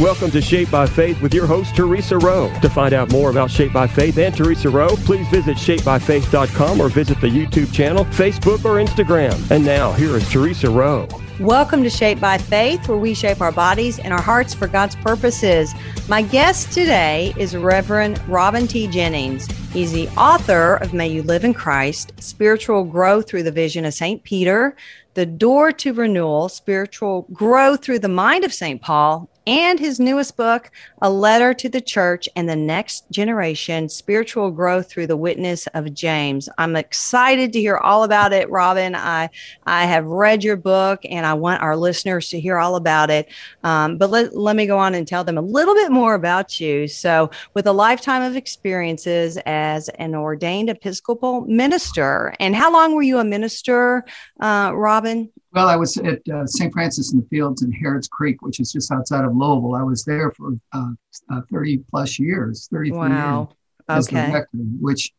Welcome to Shaped by Faith with your host, Theresa Rowe. To find out more about Shaped by Faith and Theresa Rowe, please visit shapedbyfaith.com or visit the YouTube channel, Facebook, or Instagram. And now, here is Theresa Rowe. Welcome to Shaped by Faith, where we shape our bodies and our hearts for God's purposes. My guest today is Reverend Robin T. Jennings. He's the author of May You Live in Christ, Spiritual Growth Through the Vision of St. Peter, The Door to Renewal, Spiritual Growth Through the Mind of St. Paul, and his newest book, A Letter to the Church and the Next Generation Spiritual Growth Through the Witness of James. I'm excited to hear all about it, Robin. I, I have read your book and I want our listeners to hear all about it. Um, but let, let me go on and tell them a little bit more about you. So, with a lifetime of experiences as an ordained Episcopal minister, and how long were you a minister, uh, Robin? Well, I was at uh, St. Francis in the Fields in Harrods Creek, which is just outside of Louisville. I was there for uh, uh, 30 plus years, 33 wow. years as okay. rector, which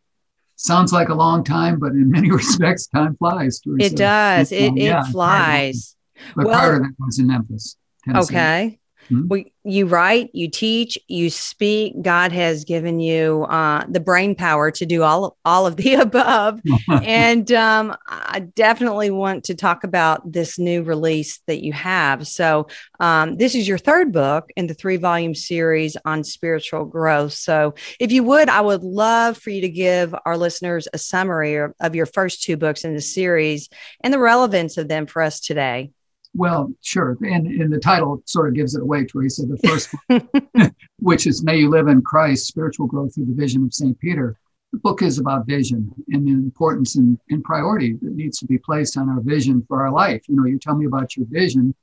sounds like a long time, but in many respects, time flies. It does. It, it flies. But well, part of that was in Memphis. Tennessee. Okay. Mm-hmm. Well, you write, you teach, you speak. God has given you uh, the brain power to do all all of the above. and um, I definitely want to talk about this new release that you have. So um, this is your third book in the three volume series on spiritual growth. So if you would, I would love for you to give our listeners a summary of your first two books in the series and the relevance of them for us today. Well, sure. And, and the title sort of gives it away, Theresa. The first one, which is May You Live in Christ Spiritual Growth Through the Vision of St. Peter. The book is about vision and the importance and, and priority that needs to be placed on our vision for our life. You know, you tell me about your vision,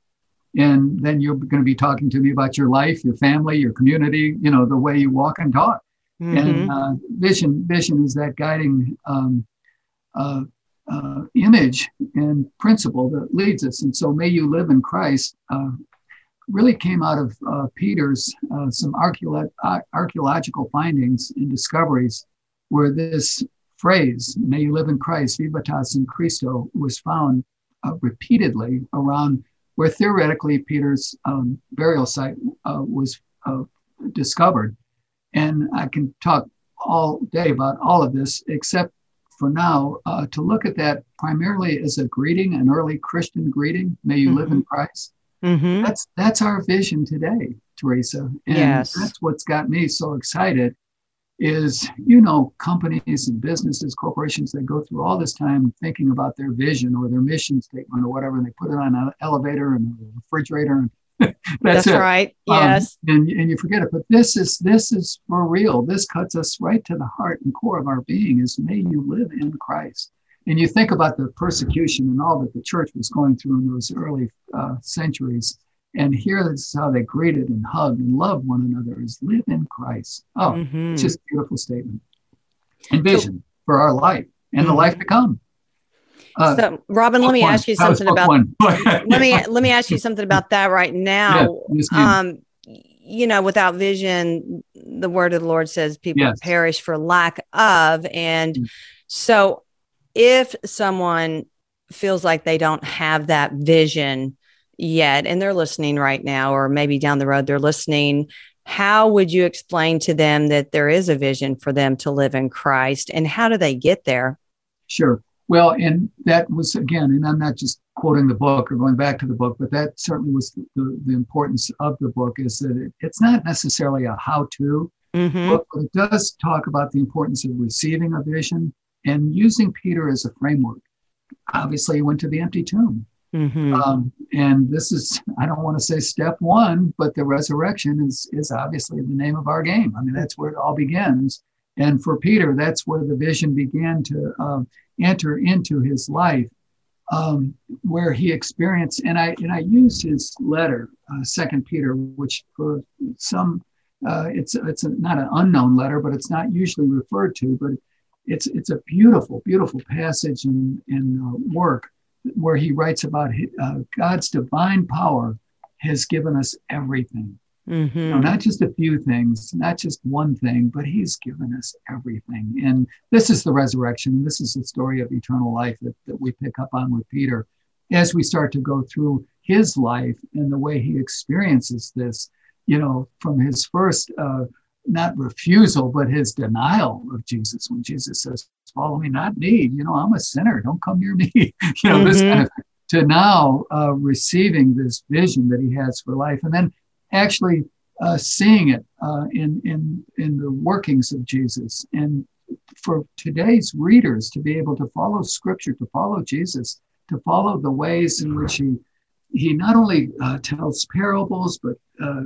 and then you're going to be talking to me about your life, your family, your community, you know, the way you walk and talk. Mm-hmm. And uh, vision, vision is that guiding um, uh, uh, image and principle that leads us. And so, may you live in Christ uh, really came out of uh, Peter's uh, some archeolo- archaeological findings and discoveries where this phrase, may you live in Christ, vivas in Christo, was found uh, repeatedly around where theoretically Peter's um, burial site uh, was discovered. And I can talk all day about all of this, except for now uh, to look at that primarily as a greeting, an early Christian greeting. May you mm-hmm. live in mm-hmm. Christ. Mm-hmm. That's that's our vision today, Theresa, and yes. that's what's got me so excited. Is you know companies and businesses, corporations that go through all this time thinking about their vision or their mission statement or whatever, and they put it on an elevator and a refrigerator and that's, That's right. Um, yes. And, and you forget it. But this is this is for real. This cuts us right to the heart and core of our being is may you live in Christ. And you think about the persecution and all that the church was going through in those early uh, centuries. And here this is how they greeted and hugged and loved one another is live in Christ. Oh, mm-hmm. it's just a beautiful statement. And vision so, for our life and mm-hmm. the life to come. Uh, so, Robin, let me one. ask you something about. let me let me ask you something about that right now. Yes, um, you know, without vision, the word of the Lord says people yes. perish for lack of, and mm. so if someone feels like they don't have that vision yet, and they're listening right now, or maybe down the road they're listening, how would you explain to them that there is a vision for them to live in Christ, and how do they get there? Sure. Well, and that was again, and I'm not just quoting the book or going back to the book, but that certainly was the, the, the importance of the book is that it, it's not necessarily a how to mm-hmm. book, but it does talk about the importance of receiving a vision and using Peter as a framework. Obviously, he went to the empty tomb. Mm-hmm. Um, and this is, I don't want to say step one, but the resurrection is, is obviously the name of our game. I mean, that's where it all begins. And for Peter, that's where the vision began to uh, enter into his life, um, where he experienced. And I and I used his letter, uh, Second Peter, which for some uh, it's it's a, not an unknown letter, but it's not usually referred to. But it's it's a beautiful, beautiful passage and in uh, work where he writes about uh, God's divine power has given us everything Mm-hmm. You know, not just a few things, not just one thing, but He's given us everything. And this is the resurrection. This is the story of eternal life that, that we pick up on with Peter as we start to go through his life and the way he experiences this. you know, from his first, uh, not refusal, but his denial of Jesus when Jesus says, Follow me, not me. You know, I'm a sinner. Don't come near me. you know, mm-hmm. this kind of to now uh, receiving this vision that he has for life. And then actually uh, seeing it uh, in, in, in the workings of Jesus. And for today's readers to be able to follow scripture, to follow Jesus, to follow the ways in which he he not only uh, tells parables but uh,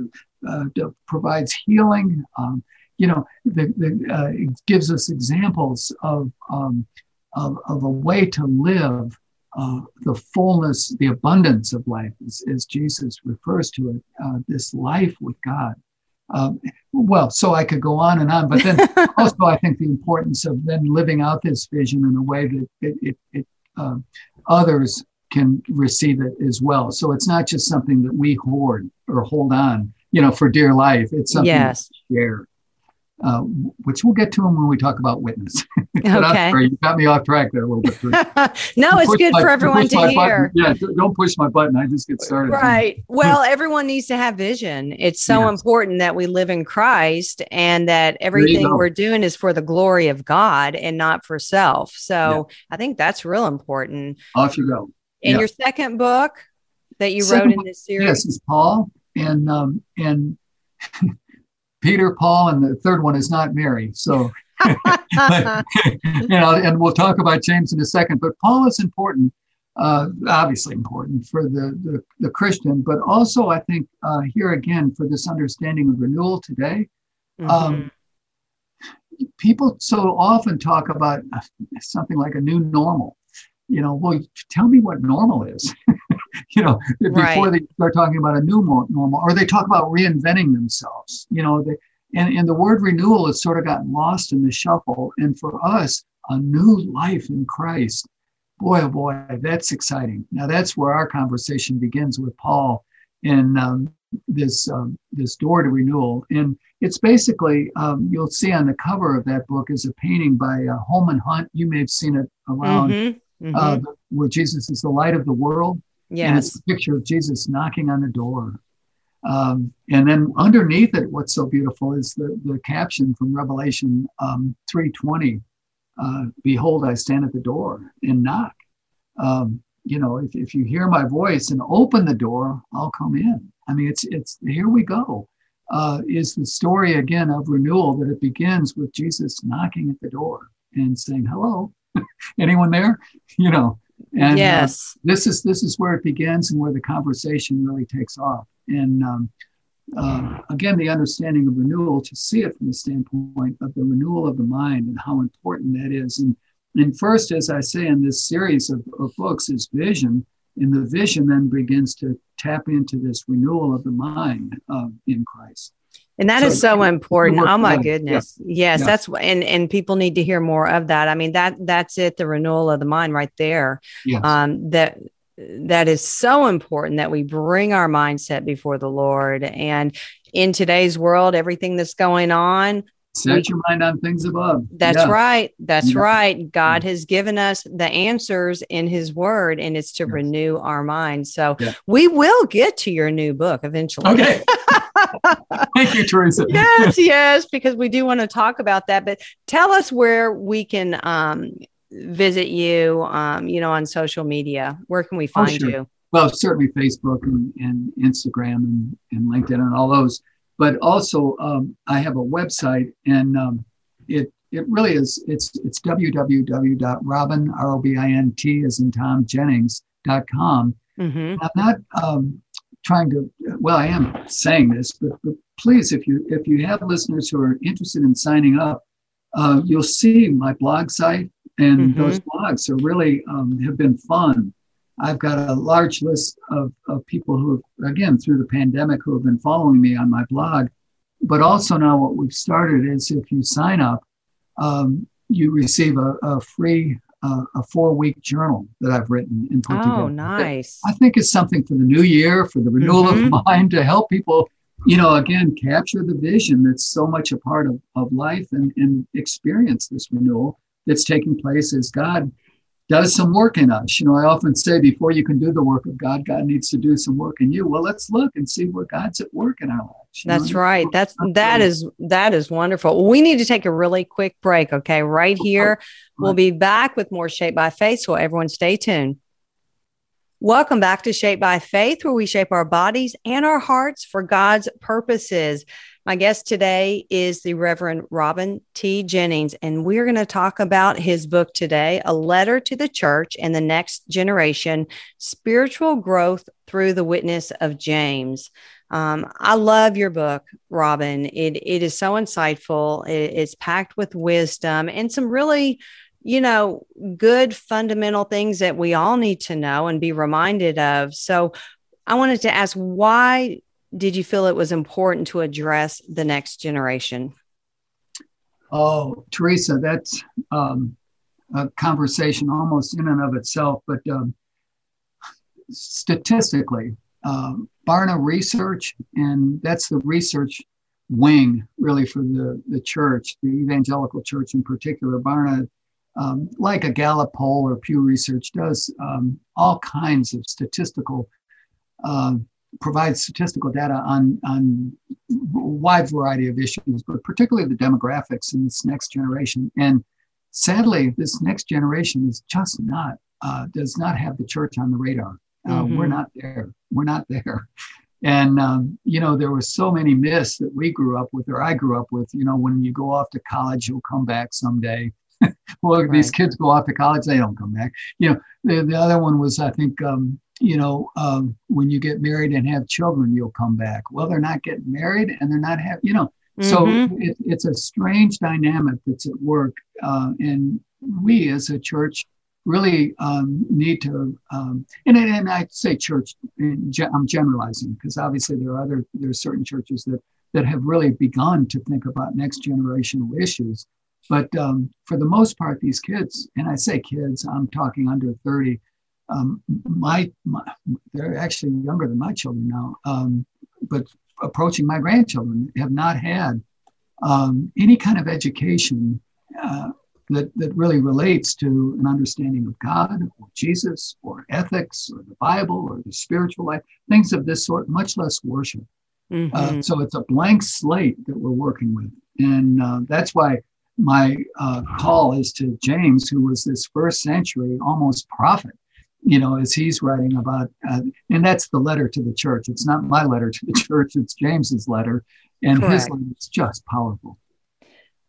uh, provides healing. Um, you know, the, the, uh, it gives us examples of, um, of, of a way to live uh, the fullness, the abundance of life, as, as Jesus refers to it, uh, this life with God. Um, well, so I could go on and on, but then also I think the importance of then living out this vision in a way that it, it, it uh, others can receive it as well. So it's not just something that we hoard or hold on, you know, for dear life. It's something yes. share. Uh, which we'll get to them when we talk about witness. okay. Sorry, you got me off track there a little bit. no, it's good my, for everyone to hear. Button. Yeah, don't push my button. I just get started. Right. well, everyone needs to have vision. It's so yes. important that we live in Christ and that everything we're doing is for the glory of God and not for self. So yeah. I think that's real important. Off you go. In yeah. your second book that you second wrote in this series, yes, is Paul and um, and Peter, Paul, and the third one is not Mary. So, you know, and we'll talk about James in a second. But Paul is important, uh, obviously important for the, the, the Christian, but also I think uh, here again for this understanding of renewal today. Mm-hmm. Um, people so often talk about something like a new normal. You know, well, tell me what normal is. you know, before right. they start talking about a new normal, or they talk about reinventing themselves. You know, they, and, and the word renewal has sort of gotten lost in the shuffle. And for us, a new life in Christ, boy, oh boy, that's exciting. Now that's where our conversation begins with Paul in um, this um, this door to renewal. And it's basically um, you'll see on the cover of that book is a painting by uh, Holman Hunt. You may have seen it around. Mm-hmm. Mm-hmm. Uh, where Jesus is the light of the world. Yes. And it's a picture of Jesus knocking on the door. Um, and then underneath it, what's so beautiful is the, the caption from Revelation um, 3.20, uh, Behold, I stand at the door and knock. Um, you know, if, if you hear my voice and open the door, I'll come in. I mean, it's, it's here we go. Uh, is the story again of renewal that it begins with Jesus knocking at the door and saying, hello, anyone there? You know, and uh, yes, uh, this is this is where it begins and where the conversation really takes off. And um, uh, again, the understanding of renewal to see it from the standpoint of the renewal of the mind and how important that is. And and first, as I say in this series of, of books, is vision. And the vision then begins to tap into this renewal of the mind uh, in Christ. And that so, is so important. Oh my goodness. Yeah. Yes, yeah. that's and and people need to hear more of that. I mean that that's it the renewal of the mind right there. Yes. Um that that is so important that we bring our mindset before the Lord and in today's world everything that's going on set we, your mind on things above that's yeah. right that's yeah. right god yeah. has given us the answers in his word and it's to yes. renew our mind so we will get to your new book eventually okay Thank you, Theresa. yes, yes, because we do want to talk about that. But tell us where we can um, visit you, um, you know, on social media. Where can we oh, find oh, sure. you? Well, certainly Facebook and, and Instagram and, and, LinkedIn and all those. But also, um, I have a website, and um, it it really is. It's it's www.robin r o b i n t as in Tom Jennings.com. Mm-hmm. I'm not um, trying to well i am saying this but, but, please if you if you have listeners who are interested in signing up uh, you'll see my blog site and mm-hmm. those blogs are really um, have been fun i've got a large list of, of people who again through the pandemic who have been following me on my blog but also now what we've started is if you sign up um, you receive a, a free uh, a four week journal that I've written and put oh, together. Oh, nice. I think it's something for the new year, for the renewal mm-hmm. of mind to help people, you know, again, capture the vision that's so much a part of, of life and, and experience this renewal that's taking place as God does some work in us. You know, I often say before you can do the work of God, God needs to do some work in you. Well, let's look and see where God's at work in our lives. That's know? right. That's that is that is wonderful. We need to take a really quick break. Okay, right oh, here. Oh, we'll be back with more Shaped by Faith. So everyone, stay tuned. Welcome back to Shaped by Faith, where we shape our bodies and our hearts for God's purposes. My guest today is the Reverend Robin T. Jennings, and we're going to talk about his book today, A Letter to the Church and the Next Generation Spiritual Growth Through the Witness of James. Um, I love your book, Robin. It, it is so insightful, it, it's packed with wisdom and some really you know, good fundamental things that we all need to know and be reminded of. So I wanted to ask why did you feel it was important to address the next generation? Oh, Theresa, that's um, a conversation almost in and of itself. But um, statistically, um, Barna Research, and that's the research wing really for the, the church, the evangelical church in particular. Barna, um, like a Gallup poll or Pew Research, does um, all kinds of statistical um, provides statistical data on, on a wide variety of issues, but particularly the demographics in this next generation. And sadly, this next generation is just not, uh, does not have the church on the radar. Uh, mm-hmm. We're not there. We're not there. And, um, you know, there were so many myths that we grew up with, or I grew up with, you know, when you go off to college, you'll come back someday. well, right. these kids go off to college, they don't come back. You know, the, the other one was, I think, um, you know, um, when you get married and have children, you'll come back. Well, they're not getting married and they're not having, you know, mm-hmm. so it, it's a strange dynamic that's at work. Uh, and we as a church really um, need to, um, and, and I say church, I'm generalizing because obviously there are other, there are certain churches that, that have really begun to think about next generational issues. But um, for the most part, these kids, and I say kids, I'm talking under 30, um, my, my, they're actually younger than my children now, um, but approaching my grandchildren have not had um, any kind of education uh, that, that really relates to an understanding of God or Jesus or ethics or the Bible or the spiritual life, things of this sort, much less worship. Mm-hmm. Uh, so it's a blank slate that we're working with. And uh, that's why my uh, call is to James, who was this first century almost prophet you know, as he's writing about, uh, and that's the letter to the church. It's not my letter to the church, it's James's letter. And Correct. his letter is just powerful.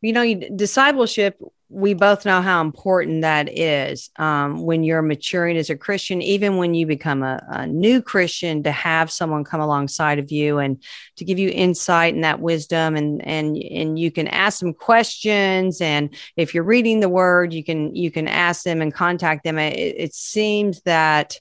You know, discipleship we both know how important that is um, when you're maturing as a Christian, even when you become a, a, new Christian, to have someone come alongside of you and to give you insight and that wisdom, and and and you can ask them questions, and if you're reading the Word, you can you can ask them and contact them. It, it seems that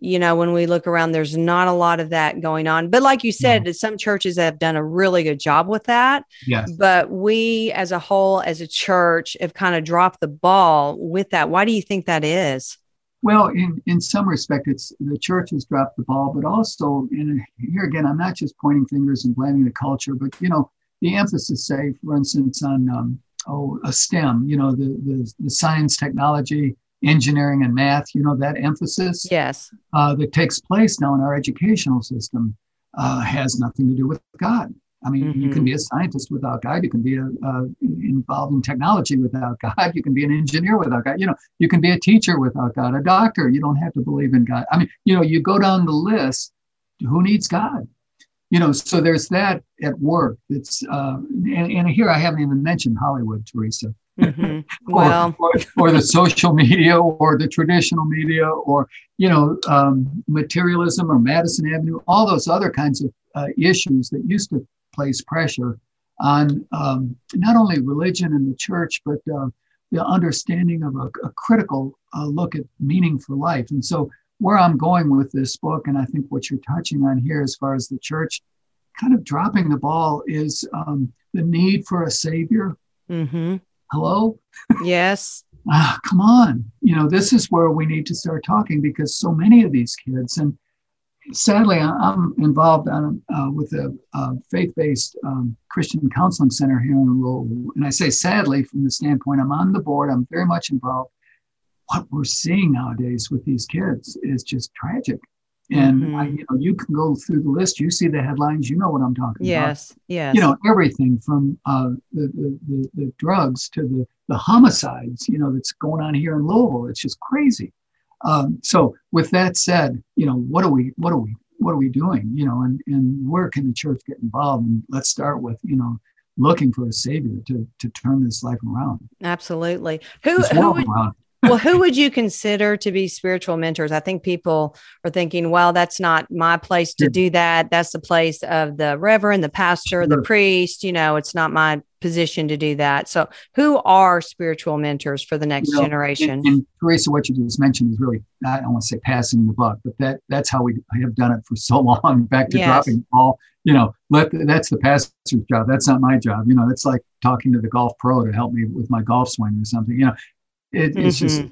you know, when we look around, there's not a lot of that going on. But like you said, no. some churches have done a really good job with that. Yes. But we as a whole, as a church, have kind of dropped the ball with that. Why do you think that is? Well, in, in some respect, it's the church has dropped the ball, but also, in here again, I'm not just pointing fingers and blaming the culture, but you know, the emphasis, say, for instance, on um, oh, a STEM, you know, the, the the science, technology, engineering and math, you know, that emphasis yes. Uh, that takes place now in our educational system uh, has nothing to do with God. I mean, mm-hmm. you can mm-hmm. be a scientist without God. You can be a, uh, involved in technology without God. You can be an engineer without God. You know, you can be a teacher without God, a doctor. You don't have to believe in God. I mean, you know, you go down the list. Who needs God? You know, so there's that at work. It's uh, and, and here I haven't even mentioned Hollywood, Theresa. Mm-hmm. Well, or, or, or, the social media or the traditional media or, you know, um, materialism or Madison Avenue, all those other kinds of uh, issues that used to place pressure on um, not only religion and the church, but uh, the understanding of a, a critical uh, look at meaning for life. And so, where I'm going with this book, and I think what you're touching on here, as far as the church kind of dropping the ball, is um, the need for a savior. Mm-hmm. Hello? Yes. Ah, come on. You know this is where we need to start talking because so many of these kids and sadly i'm involved on, uh, with a, a faith-based um, christian counseling center here in Louisville. And i say sadly from the standpoint i'm on the board i'm very much involved what we're seeing nowadays with these kids is just tragic. And mm-hmm. I, you know, you can go through the list. You see the headlines. You know what I'm talking yes, about. Yes, yes. You know everything from uh, the, the, the the drugs to the the homicides. You know that's going on here in Louisville. It's just crazy. Um, so with that said, you know what are we what are we what are we doing? You know, and and where can the church get involved? And let's start with you know looking for a savior to to turn this life around. Absolutely. Who who would, well, who would you consider to be spiritual mentors? I think people are thinking, well, that's not my place to do that. That's the place of the reverend, the pastor, sure. the priest. You know, it's not my position to do that. So, who are spiritual mentors for the next you know, generation? And, and, Theresa, what you just mentioned is really, I don't want to say passing the buck, but that that's how we have done it for so long. Back to yes. dropping all, you know, let that's the pastor's job. That's not my job. You know, it's like talking to the golf pro to help me with my golf swing or something. You know, it, it's mm-hmm. just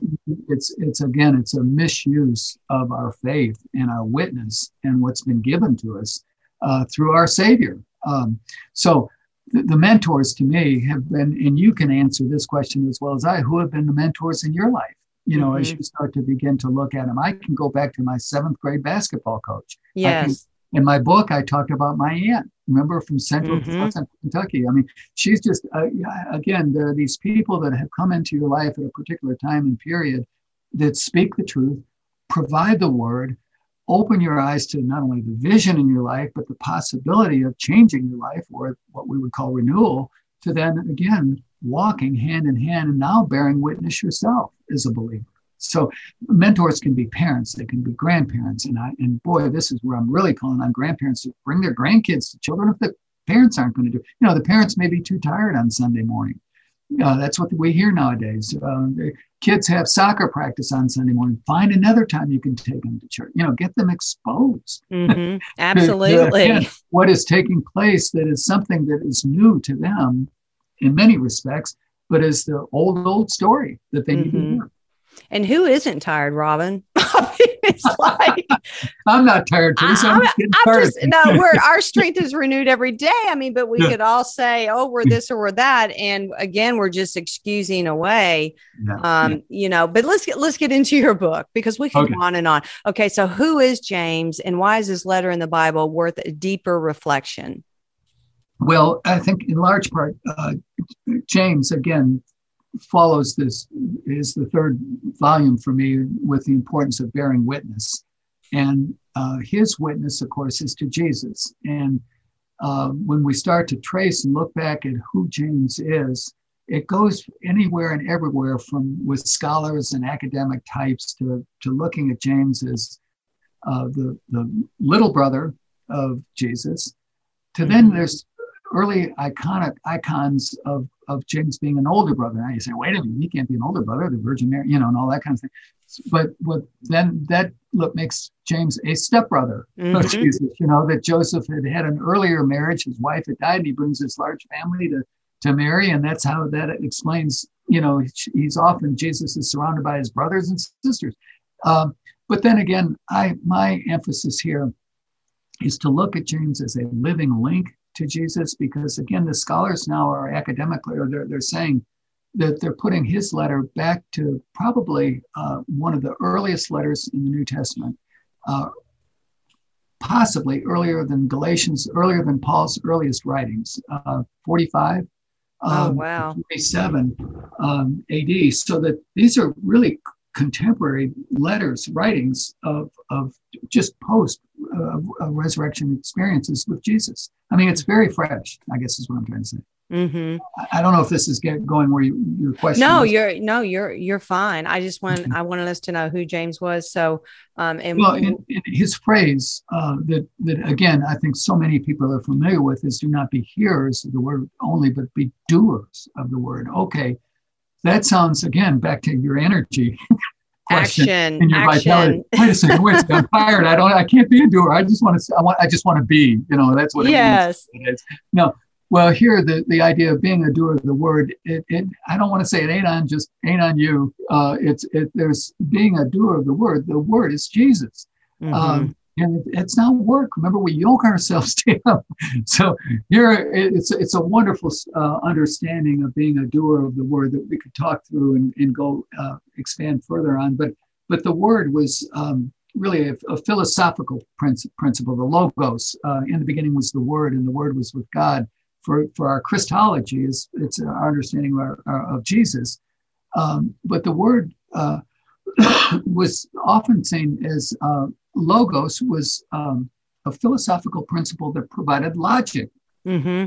it's it's again it's a misuse of our faith and our witness and what's been given to us uh, through our Savior. Um, so the, the, mentors to me have been, and you can answer this question as well as I. Who have been the mentors in your life? You know, mm-hmm. as you start to begin to look at them, I can go back to my seventh grade basketball coach. Yes in my book, I talked about my aunt. Remember from Central, mm-hmm. Central Kentucky. I mean, she's just uh, again. There are these people that have come into your life at a particular time and period that speak the truth, provide the word, open your eyes to not only the vision in your life, but the possibility of changing your life, or what we would call renewal. To then again walking hand in hand and now bearing witness yourself as a believer. So mentors can be parents, they can be grandparents, and I and boy, this is where I'm really calling on grandparents to bring their grandkids to children if the parents aren't going to do. You know, the parents may be too tired on Sunday morning. Uh, that's what we hear nowadays. Uh, kids have soccer practice on Sunday morning. Find another time you can take them to church. You know, get them exposed. Mm-hmm. Absolutely. to, what is taking place that is something that is new to them in many respects, but is the old, old story that they mm-hmm. need to mm-hmm. And who isn't tired, Robin? it's like I'm not tired, Theresa. I'm, I'm, I'm just, no, we're our strength is renewed every day. I mean, but we yeah. could all say, oh, we're this or we're that, and again, we're just excusing away. Yeah. Um, yeah. you know, but let's get let's get into your book because we can okay. go on and on. Okay, so who is James, and why is this letter in the Bible worth a deeper reflection? Well, I think in large part, uh, James again follows this is the third volume for me with the importance of bearing witness. And uh, his witness, of course, is to Jesus. And uh, when we start to trace and look back at who James is, it goes anywhere and everywhere from with scholars and academic types to, to looking at James as uh, the, the little brother of Jesus. To then mm-hmm. there's early iconic icons of of James being an older brother. Now you say, wait a minute, he can't be an older brother, the Virgin Mary, you know, and all that kind of thing. But what then that look makes James a stepbrother mm-hmm. of Jesus. You know that Joseph had had an earlier marriage, his wife had died, and he brings this large family to to Mary, and that's how that explains. You know, he's often Jesus is surrounded by his brothers and sisters. Um, but then again, I my emphasis here is to look at James as a living link to Jesus because again, the scholars now are academically, or they're, they're saying that they're putting his letter back to probably uh, one of the earliest letters in the New Testament, uh, possibly earlier than Galatians, earlier than Paul's earliest writings, uh, 45. Oh, um, wow. 47 um, AD. So that these are really contemporary letters, writings of, of just post uh, resurrection experiences with Jesus. I mean, it's very fresh, I guess is what I'm trying to say. Mm-hmm. I, don't know if this is get going where you, your question. No, is. you're no, you're you're fine. I just want mm-hmm. I wanted us to know who James was. So, um, and well, his phrase uh, that that again, I think so many people are familiar with is "Do not be hearers of the word only, but be doers of the word." Okay, that sounds again back to your energy action and your action. vitality. Wait a second, wait a second. I'm tired. I don't. I can't be a doer. I just want to. I want. I just want to be. You know, that's what it yes. is. No. Well, here the the idea of being a doer of the word. It. it I don't want to say it ain't on just ain't on you. Uh, it's it. There's being a doer of the word. The word is Jesus. Mm-hmm. Um, and it's not work. Remember, we yoke ourselves down. so here, it's it's a wonderful uh, understanding of being a doer of the word that we could talk through and, and go uh, expand further on. But but the word was um, really a, a, philosophical principle. The logos uh, in the beginning was the word, and the word was with God. For for our Christology, is it's our understanding of, our, our, of Jesus. Um, but the word uh, was often seen as uh, logos was um, a philosophical principle that provided logic. Mm-hmm.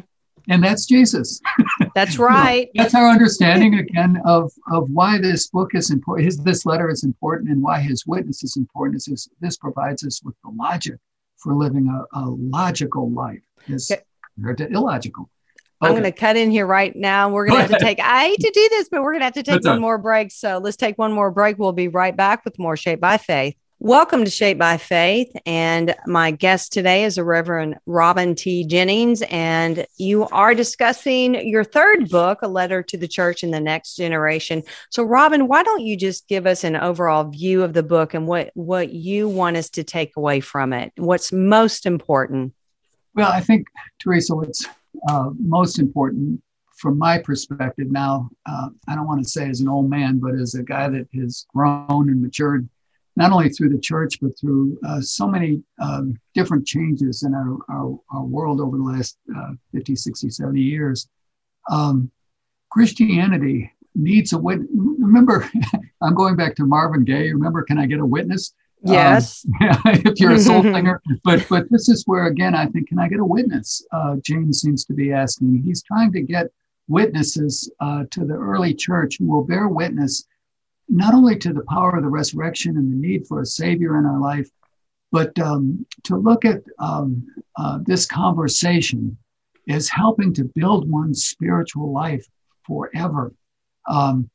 And that's Jesus. That's right. you know, that's our understanding again of, of why this book is important. His, this letter is important and why his witness is important. Is this, this provides us with the logic for living a, a logical life as okay. compared to illogical. Okay. I'm going to cut in here right now. We're going to have to take, I hate to do this, but we're going to have to take That's one more break. So let's take one more break. We'll be right back with more Shaped by Faith. Welcome to Shaped by Faith. And my guest today is a Reverend Robin T. Jennings. And you are discussing your third book, A Letter to the Church in the Next Generation. So, Robin, why don't you just give us an overall view of the book and what, what you want us to take away from it? What's most important? Well, I think, Theresa, what's uh, most important from my perspective now, uh, I don't want to say as an old man, but as a guy that has grown and matured not only through the church, but through uh, so many um, different changes in our, our, our, world over the last uh, 50, 60, 70 years. Um, Christianity needs a witness. Remember, I'm going back to Marvin Gaye. Remember, can I get a witness? Yes. Um, if you're a soul singer. But, but this is where, again, I think, can I get a witness? Uh, James seems to be asking. He's trying to get witnesses uh, to the early church who will bear witness not only to the power of the resurrection and the need for a savior in our life, but um, to look at um, uh, this conversation as helping to build one's spiritual life forever. Um,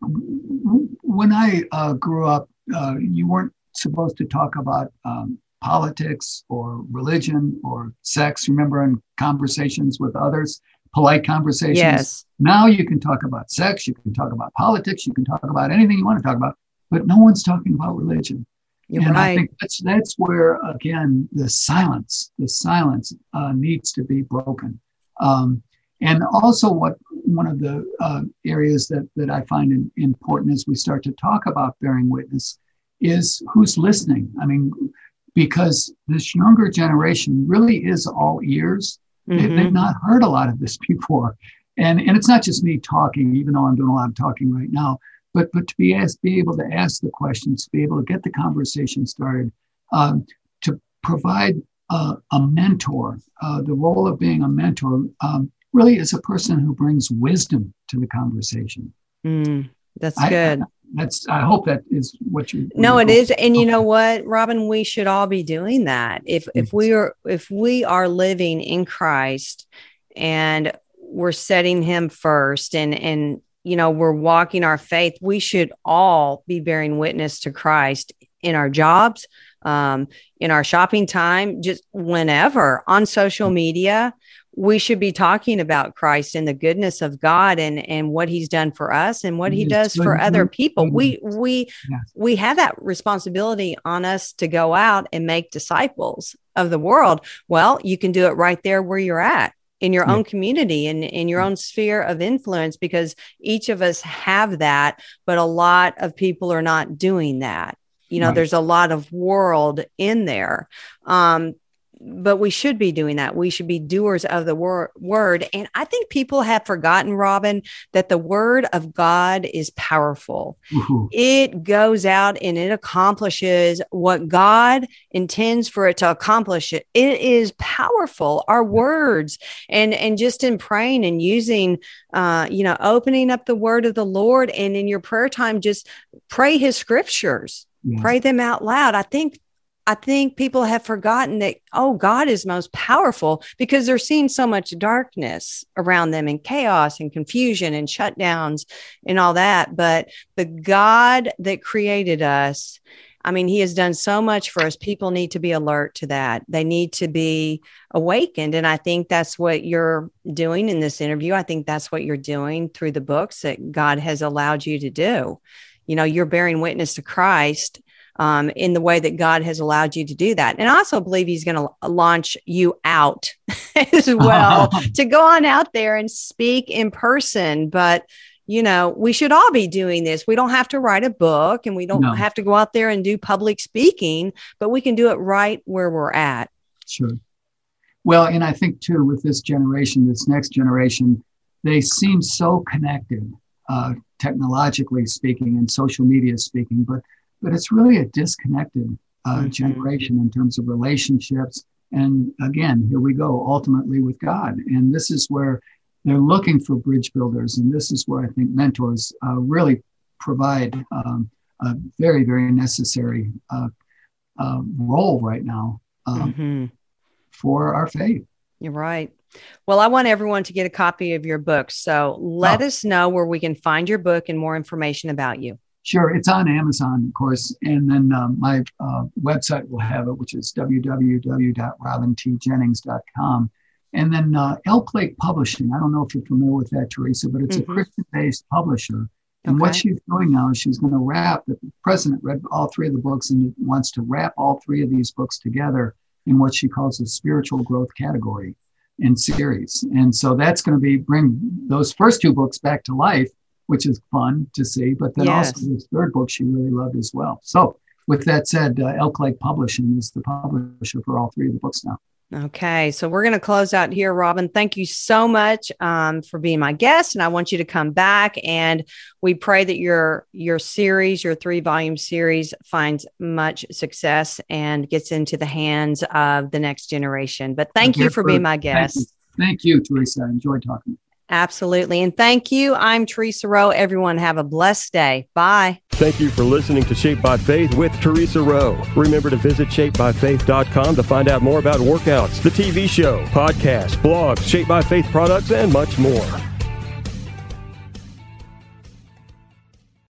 when I uh, grew up, uh, you weren't supposed to talk about um, politics or religion or sex. Remember, in conversations with others, polite conversations. Yes. Now you can talk about sex, you can talk about politics, you can talk about anything you want to talk about, but no one's talking about religion. You're and right. I think that's that's where again the silence, the silence uh, needs to be broken. Um, and also, what one of the uh, areas that that I find in, important as we start to talk about bearing witness is who's listening. I mean, because this younger generation really is all ears Mm-hmm. They, have not heard a lot of this before. And, and it's not just me talking, even though I'm doing a lot of talking right now, but, but to be, asked, be able to ask the questions, to be able to get the conversation started, um, to provide uh, a mentor. Uh, the role of being a mentor um, really is a person who brings wisdom to the conversation. Mm, that's good. I, that's i hope that is what you no it is and you know what robin we should all be doing that. If if we are if we are living in christ and we're setting him first and and you know we're walking our faith we should all be bearing witness to christ in our jobs um, in our shopping time just whenever on social media we should be talking about Christ and the goodness of God and and what he's done for us and what he does for other people. We we we have that responsibility on us to go out and make disciples of the world. Well, you can do it right there where you're at in your own community and in your own sphere of influence because each of us have that, but a lot of people are not doing that. You know, right. there's a lot of world in there. Um, but we should be doing that. We should be doers of the wor- word. And I think people have forgotten, Robin, that the word of God is powerful. Mm-hmm. It goes out and it accomplishes what God intends for it to accomplish. It, it is powerful. Our words and and just in praying and using, uh, you know, opening up the word of the Lord and in your prayer time, just pray His scriptures. Pray them out loud. I think I think people have forgotten that, oh, God is most powerful because they're seeing so much darkness around them and chaos and confusion and shutdowns and all that. But the God that created us, I mean, He has done so much for us. People need to be alert to that. They need to be awakened. And I think that's what you're doing in this interview. I think that's what you're doing through the books that God has allowed you to do. You know, you're bearing witness to Christ um, in the way that God has allowed you to do that. And I also believe He's going to launch you out as well to go on out there and speak in person. But you know, we should all be doing this. We don't have to write a book and we don't no. have to go out there and do public speaking, but we can do it right where we're at. Sure. Well, and I think too, with this generation, this next generation, they seem so connected, uh, technologically speaking and social media speaking, but but it's really a disconnected uh, mm-hmm. generation in terms of relationships. And again, here we go, ultimately with God. And this is where they're looking for bridge builders. And this is where I think mentors uh, really provide um, a very, very necessary uh, uh, role right now um, mm-hmm. for our faith. You're right. Well, I want everyone to get a copy of your book. So let oh. us know where we can find your book and more information about you. Sure. It's on Amazon, of course. And then um, my uh, website will have it, which is www.robintjennings.com. And then uh, Elk Lake Publishing. I don't know if you're familiar with that, Theresa, but it's mm-hmm. a Christian based publisher. And okay. what she's doing now is she's going to wrap, the president read all three of the books and wants to wrap all three of these books together in what she calls a spiritual growth category and series. And so that's going to be bring those first two books back to life, which is fun to see. But then yes. also this third book she really loved as well. So with that said, uh, Elk Lake Publishing is the publisher for all three of the books now. Okay, so we're going to close out here, Robin. Thank you so much um, for being my guest, and I want you to come back. And we pray that your your series, your three volume series, finds much success and gets into the hands of the next generation. But thank you for being my guest. Thank you, thank you Theresa. I enjoyed talking. Absolutely. And thank you. I'm Theresa Rowe. Everyone have a blessed day. Bye. Thank you for listening to Shaped by Faith with Theresa Rowe. Remember to visit shapedbyfaith.com to find out more about workouts, the TV show, podcasts, blogs, Shaped by Faith products, and much more.